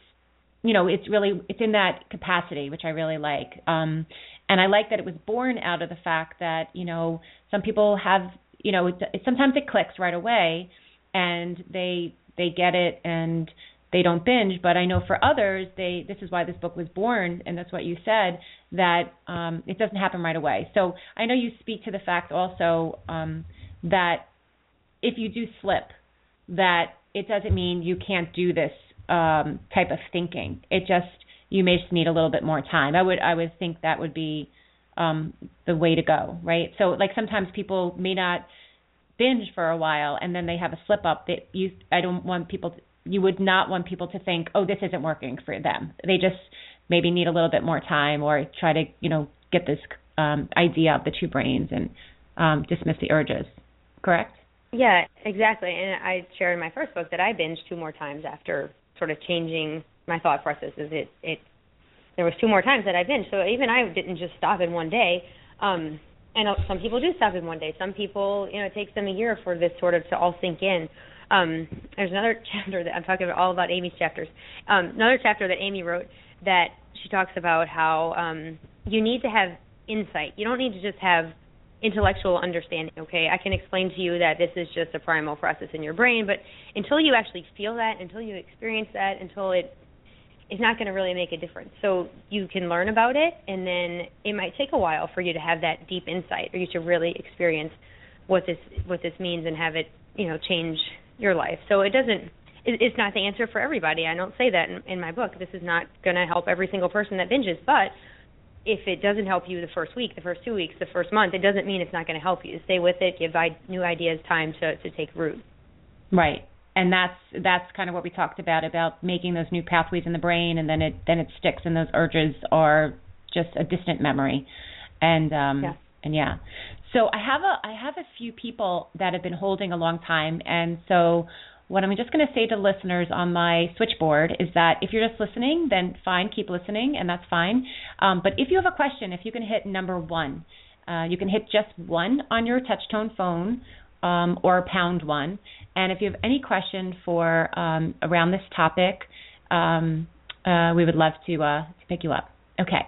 you know it's really it's in that capacity which I really like. Um, and I like that it was born out of the fact that you know some people have you know it, it sometimes it clicks right away and they they get it and they don't binge. But i know for others they this is why this book was born and that's what you said that um it doesn't happen right away. So i know you speak to the fact also um that if you do slip that it doesn't mean you can't do this um type of thinking. It just you may just need a little bit more time. I would i would think that would be um the way to go right? So like sometimes people may not binge for a while and then they have a slip up that you I don't want people to, you would not want people to think oh this isn't working for them. They just maybe need a little bit more time or try to you know get this um idea of the two brains and um dismiss the urges. Correct? Yeah exactly. And I shared in my first book that I binged two more times after sort of changing my thought processes. It it there was two more times that I binged. So even I didn't just stop in one day. Um and some people do stop in one day. Some people, you know, it takes them a year for this sort of to all sink in. Um, there's another chapter that I'm talking about all about Amy's chapters. Um, another chapter that Amy wrote that she talks about how um, you need to have insight. You don't need to just have intellectual understanding. Okay, I can explain to you that this is just a primal process in your brain, but until you actually feel that, until you experience that, until it it's not going to really make a difference. So you can learn about it, and then it might take a while for you to have that deep insight, or you to really experience what this what this means and have it, you know, change your life. So it doesn't. It's not the answer for everybody. I don't say that in, in my book. This is not going to help every single person that binges, but if it doesn't help you the first week, the first two weeks, the first month, it doesn't mean it's not going to help you. Stay with it. Give new ideas time to to take root. Right and that's that's kind of what we talked about about making those new pathways in the brain and then it then it sticks and those urges are just a distant memory. And um yeah. and yeah. So i have a i have a few people that have been holding a long time and so what i'm just going to say to listeners on my switchboard is that if you're just listening then fine keep listening and that's fine. Um, but if you have a question if you can hit number one uh, you can hit just one on your touch tone phone um, or pound one. And if you have any question for um, around this topic, um, uh, we would love to uh, to pick you up. Okay.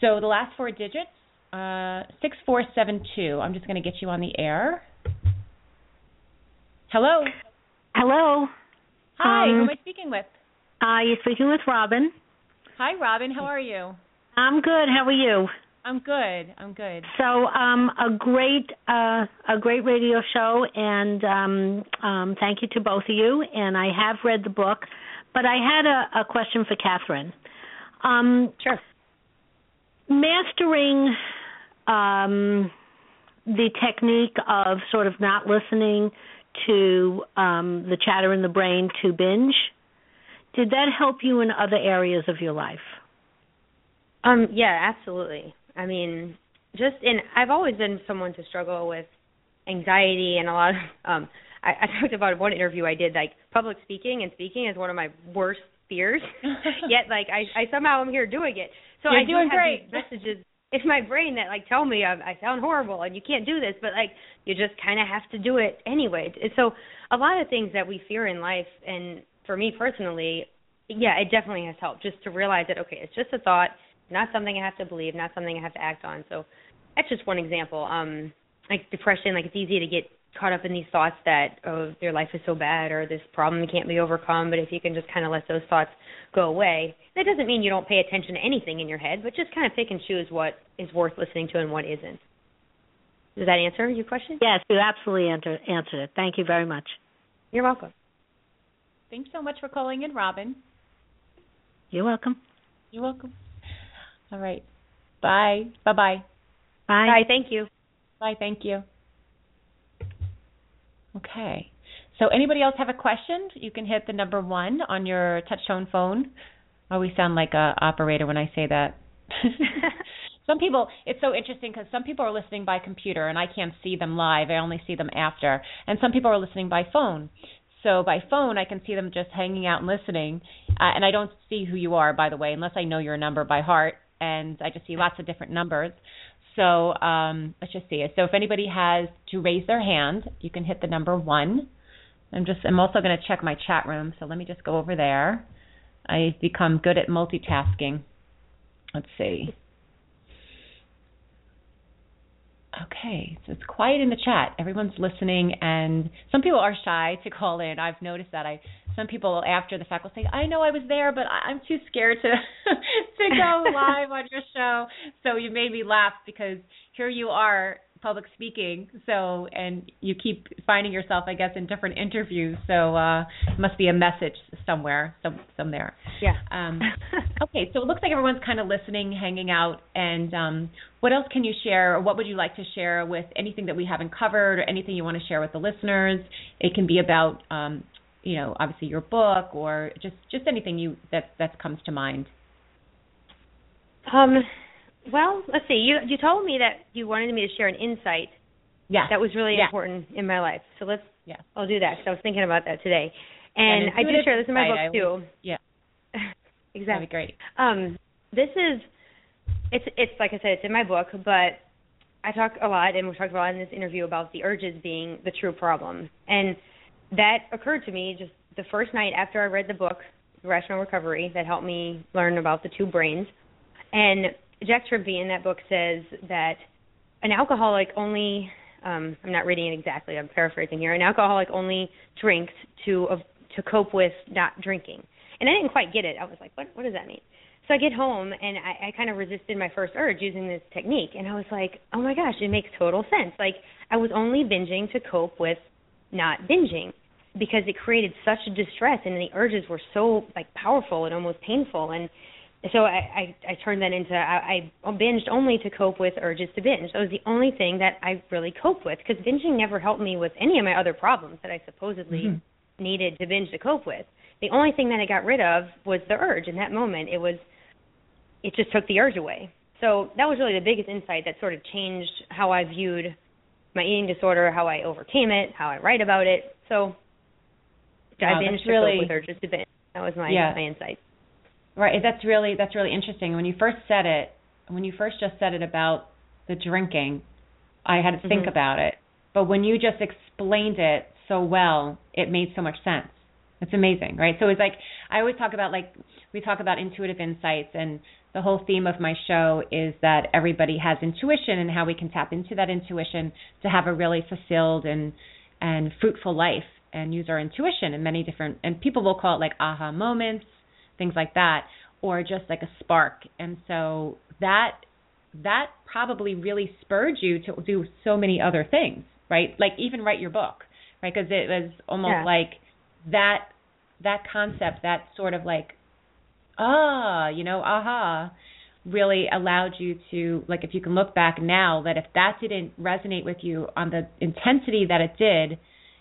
So the last four digits, uh, six four seven two. I'm just going to get you on the air. Hello. Hello. Hi. Um, who am I speaking with? Uh, you're speaking with Robin. Hi, Robin. How are you? I'm good. How are you? I'm good. I'm good. So, um, a great, uh, a great radio show, and um, um, thank you to both of you. And I have read the book, but I had a, a question for Kathryn. Um, sure. Mastering um, the technique of sort of not listening to um, the chatter in the brain to binge. Did that help you in other areas of your life? Um, yeah, absolutely. I mean, just in I've always been someone to struggle with anxiety and a lot of um I, I talked about one interview I did like public speaking and speaking is one of my worst fears. Yet like I I somehow am here doing it. So You're I do have great. these messages in my brain that like tell me I, I sound horrible and you can't do this, but like you just kind of have to do it anyway. And so a lot of things that we fear in life, and for me personally, yeah, it definitely has helped just to realize that okay, it's just a thought not something I have to believe, not something I have to act on. So that's just one example. Um, like depression, like it's easy to get caught up in these thoughts that oh their life is so bad or this problem can't be overcome. But if you can just kind of let those thoughts go away, that doesn't mean you don't pay attention to anything in your head, but just kind of pick and choose what is worth listening to and what isn't. Does that answer your question? Yes, you absolutely answer, answered it. Thank you very much. You're welcome. Thanks so much for calling in, Robin. You're welcome. You're welcome. All right. Bye. Bye-bye. Bye. Bye. Thank you. Bye. Thank you. Okay. So anybody else have a question? You can hit the number one on your touch tone phone I always sound like a operator when I say that. some people, it's so interesting because some people are listening by computer and I can't see them live. I only see them after. And some people are listening by phone. So by phone, I can see them just hanging out and listening. Uh, and I don't see who you are, by the way, unless I know your number by heart. And I just see lots of different numbers. So um, let's just see. So if anybody has to raise their hand, you can hit the number one. I'm just I'm also going to check my chat room. So let me just go over there. I've become good at multitasking. Let's see. Okay, so it's quiet in the chat. Everyone's listening, and some people are shy to call in. I've noticed that. I some people after the fact will say, "I know I was there, but I'm too scared to to go live on your show." So you made me laugh because here you are public speaking. So and you keep finding yourself i guess in different interviews. So uh must be a message somewhere some some there. Yeah. Um okay. So it looks like everyone's kind of listening hanging out. And um what else can you share? Or what would you like to share with anything that we haven't covered or anything you want to share with the listeners? It can be about um you know obviously your book or just just anything you that that comes to mind um well, let's see. You you told me that you wanted me to share an insight. Yeah. That was really yeah. important in my life. So let's. Yeah. I'll do that because I was thinking about that today, and, and I did share this in my book too. yeah. exactly. That'd be great. Um, this is, it's it's like I said, it's in my book, but I talk a lot, and we talked a lot in this interview about the urges being the true problem, and that occurred to me just the first night after I read the book, Rational Recovery, that helped me learn about the two brains, and Jack Trimpey in that book says that an alcoholic only um, I'm not reading it exactly. I'm paraphrasing here. An alcoholic only drinks to uh, to cope with not drinking. And I didn't quite get it. I was like, what what does that mean? So I get home and I, I kind of resisted my first urge using this technique, and I was like, oh my gosh, it makes total sense. Like I was only binging to cope with not binging because it created such distress, and the urges were so like powerful and almost painful, and so I, I I turned that into I, I binged only to cope with urges to binge. That was the only thing that I really coped with because binging never helped me with any of my other problems that I supposedly mm-hmm. needed to binge to cope with. The only thing that I got rid of was the urge. In that moment, it was it just took the urge away. So that was really the biggest insight that sort of changed how I viewed my eating disorder, how I overcame it, how I write about it. So wow, I binged really, with urges to binge. That was my yeah. my insight. Right. That's really that's really interesting. When you first said it, when you first just said it about the drinking, I had to think mm-hmm. about it. But when you just explained it so well, it made so much sense. It's amazing, right? So it's like I always talk about like we talk about intuitive insights and the whole theme of my show is that everybody has intuition and how we can tap into that intuition to have a really fulfilled and and fruitful life and use our intuition in many different and people will call it like aha moments things like that, or just like a spark. And so that that probably really spurred you to do so many other things, right? Like even write your book, right? Because it was almost yeah. like that that concept, that sort of like ah, you know, aha, really allowed you to like if you can look back now that if that didn't resonate with you on the intensity that it did,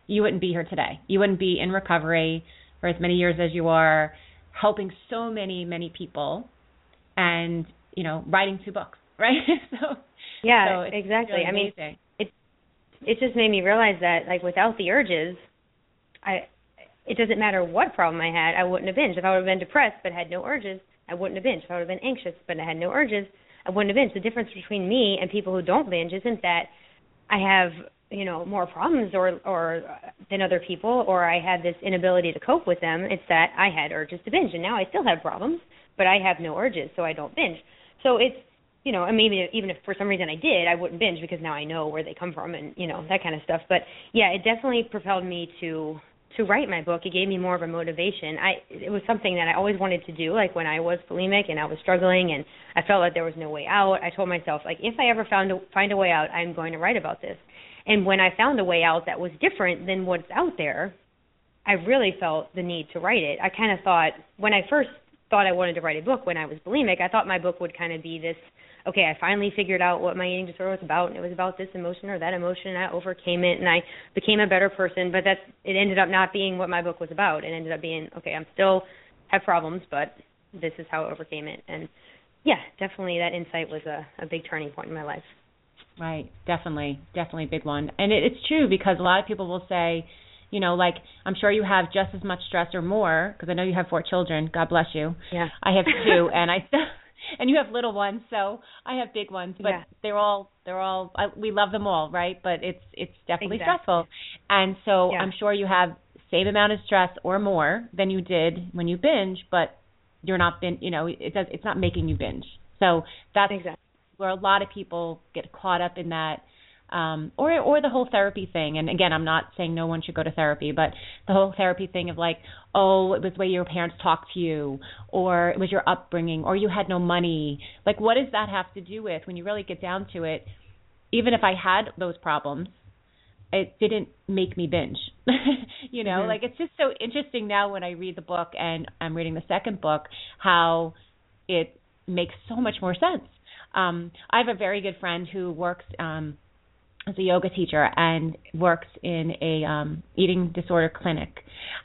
you wouldn't be here today. You wouldn't be in recovery for as many years as you are helping so many many people and you know writing two books right? So yeah so exactly. really i mean it it just made me realize that like without the urges i it doesn't matter what problem i had i wouldn't have binged. If i would have been depressed but had no urges i wouldn't have binged. If i would have been anxious but i had no urges i wouldn't have binged. The difference between me and people who don't binge isn't that i have you know more problems or or than other people or I had this inability to cope with them it's that I had urges to binge and now I still have problems but I have no urges so I don't binge. So it's you know and maybe even if for some reason I did I wouldn't binge because now I know where they come from and you know that kind of stuff. But yeah it definitely propelled me to to write my book. It gave me more of a motivation. I it was something that I always wanted to do like when I was bulimic and I was struggling and I felt like there was no way out I told myself like if I ever found a, find a way out I'm going to write about this and when I found a way out that was different than what's out there, I really felt the need to write it. I kind of thought when I first thought I wanted to write a book when I was bulimic, I thought my book would kind of be this okay, I finally figured out what my eating disorder was about and it was about this emotion or that emotion and I overcame it and I became a better person, but that's it ended up not being what my book was about. It ended up being okay, I'm still have problems, but this is how I overcame it. And yeah, definitely that insight was a, a big turning point in my life. Right, definitely, definitely a big one. And it, it's true because a lot of people will say, you know, like I'm sure you have just as much stress or more because I know you have four children. God bless you. Yeah. I have two, and I still and you have little ones, so I have big ones, but yeah. they're all they're all I, we love them all, right? But it's it's definitely exactly. stressful, and so yeah. I'm sure you have same amount of stress or more than you did when you binge, but you're not bin you know it does it's not making you binge. So that's exactly. Where a lot of people get caught up in that um or or the whole therapy thing. And again i'm not saying no one should go to therapy but the whole therapy thing of like oh it was the way your parents talked to you or it was your upbringing or you had no money. Like what does that have to do with? When you really get down to it even if i had those problems it didn't make me binge. You know mm-hmm. like it's just so interesting now when i read the book and i'm reading the second book how it makes so much more sense um i have a very good friend who works um as a yoga teacher and works in a um eating disorder clinic.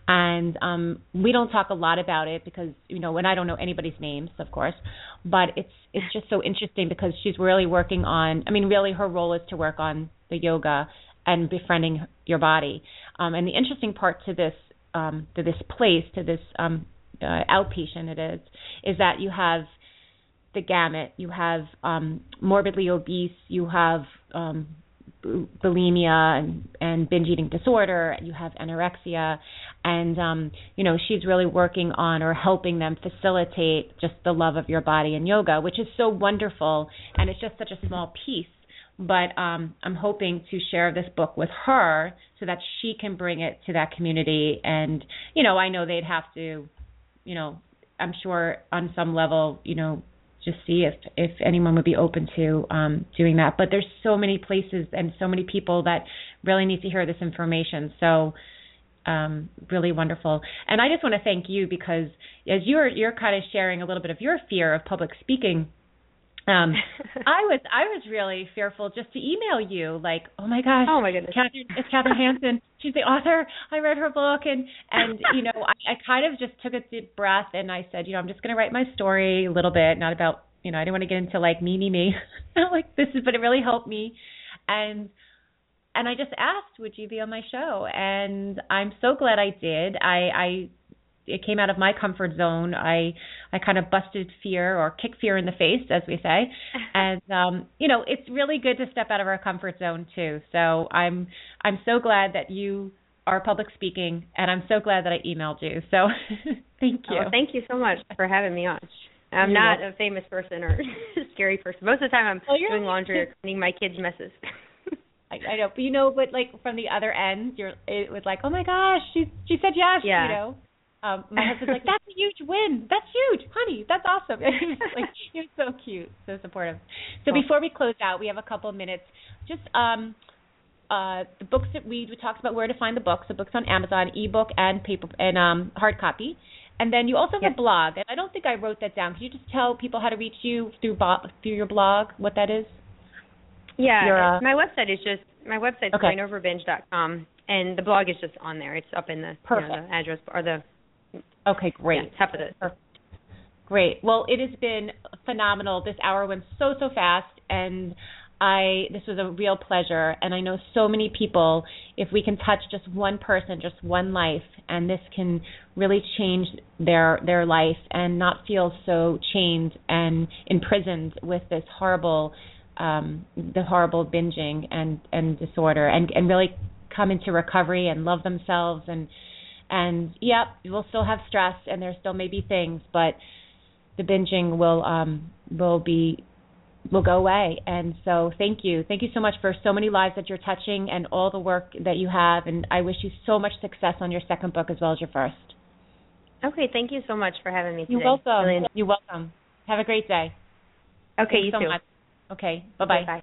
And um we don't talk a lot about it because you know and I don't know anybody's names of course but it's it's just so interesting because she's really working on I mean really her role is to work on the yoga and befriending your body. Um and the interesting part to this um to this place to this um uh, outpatient it is is that you have the gamut. You have um morbidly obese you have um bulimia and, and binge eating disorder you have anorexia. And um you know she's really working on or helping them facilitate just the love of your body and yoga which is so wonderful. And it's just such a small piece. But um I'm hoping to share this book with her so that she can bring it to that community. And you know I know they'd have to you know I'm sure on some level you know just see if if anyone would be open to um, doing that. But there's so many places and so many people that really need to hear this information. So um, really wonderful. And I just want to thank you because as you're you're kind of sharing a little bit of your fear of public speaking. Um, I was I was really fearful just to email you like oh my gosh oh my goodness. Kathryn, it's Kathryn Hansen she's the author. I read her book and and you know I, I kind of just took a deep breath and I said you know I'm just going to write my story a little bit not about you know I didn't want to get into like me me me. Not like this is but it really helped me. And and I just asked would you be on my show? And I'm so glad I did. I I it came out of my comfort zone. I I kind of busted fear or kick fear in the face, as we say, and um, you know it's really good to step out of our comfort zone too. So I'm I'm so glad that you are public speaking, and I'm so glad that I emailed you. So thank you. Oh, thank you so much for having me on. I'm You're not a famous person or scary person. Most of the time, I'm Oh, you're doing laundry or cleaning my kids' messes. I, I know, but you know, but like from the other end, you're it was like, oh my gosh, she she said yes, Yeah. you know. Um, my husband's like, that's a huge win. That's huge, honey. That's awesome. Like, you're so cute, so supportive. So before we close out, we have a couple of minutes. Just um, uh, the books that we we talked about where to find the books. The books on Amazon, ebook and paper and um hard copy. And then you also have Yes. a blog, and I don't think I wrote that down. Can you just tell people how to reach you through bo- through your blog, what that is? yeah, Your, uh, my website is just my website's Okay. brainoverbinge.com, and the blog is just on there. It's up in the, you know, the address or the Okay, great. yeah, top of the. Great. Well, it has been phenomenal. This hour went so so fast, and I this was a real pleasure. And I know so many people. If we can touch just one person, just one life, and this can really change their their life and not feel so chained and imprisoned with this horrible, um, the horrible binging and and disorder, and and really come into recovery and love themselves and and yep, we'll still have stress and there still may be things, but the binging will um will be will go away. And so thank you. Thank you so much for so many lives that you're touching and all the work that you have and I wish you so much success on your second book as well as your first. Okay, thank you so much for having me today. You're welcome. You're welcome. Have a great day. okay, Thanks you so too. much. Okay. Bye-bye. Bye.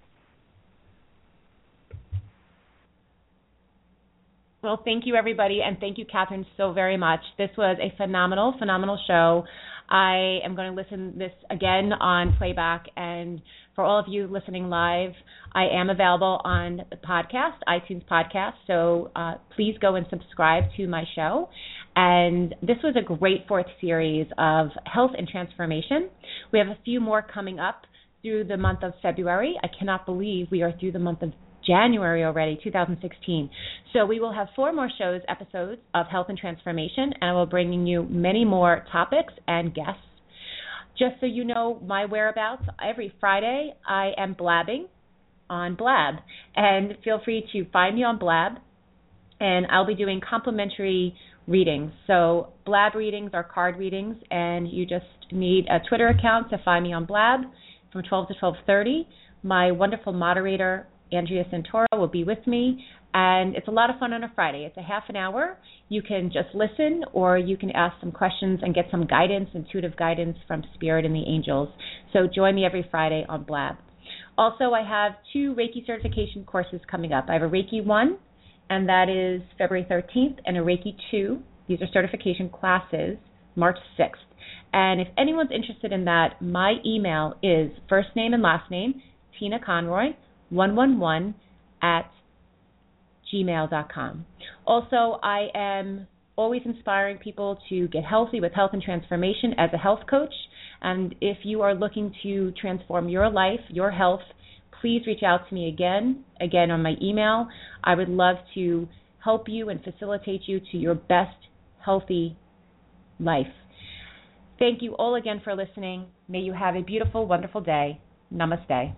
Well, thank you, everybody, and thank you, Kathryn, so very much. This was a phenomenal, phenomenal show. I am going to listen this again on playback, and for all of you listening live, I am available on the podcast, iTunes podcast. So uh, please go and subscribe to my show, And this was a great fourth series of health and transformation. We have a few more coming up through the month of February. I cannot believe we are through the month of January already, 2016. So we will have four more shows, episodes of health and transformation, and I will bring you many more topics and guests. Just so you know my whereabouts, every Friday I am blabbing on Blab, and feel free to find me on Blab, and I'll be doing complimentary readings. So Blab readings are card readings, and you just need a Twitter account to find me on Blab from 12 to 12:30. My wonderful moderator Andrea Santoro will be with me, and it's a lot of fun on a Friday. It's a half an hour. You can just listen, or you can ask some questions and get some guidance, intuitive guidance from Spirit and the angels. So join me every Friday on Blab. Also, I have two Reiki certification courses coming up. I have a Reiki 1, and that is February 13th, and a Reiki 2. These are certification classes, March 6th. And if anyone's interested in that, my email is first name and last name, Tina Conroy, 111 at gmail.com. Also, I am always inspiring people to get healthy with health and transformation as a health coach. And if you are looking to transform your life, your health, please reach out to me again, again on my email. I would love to help you and facilitate you to your best healthy life. Thank you all again for listening. May you have a beautiful, wonderful day. Namaste.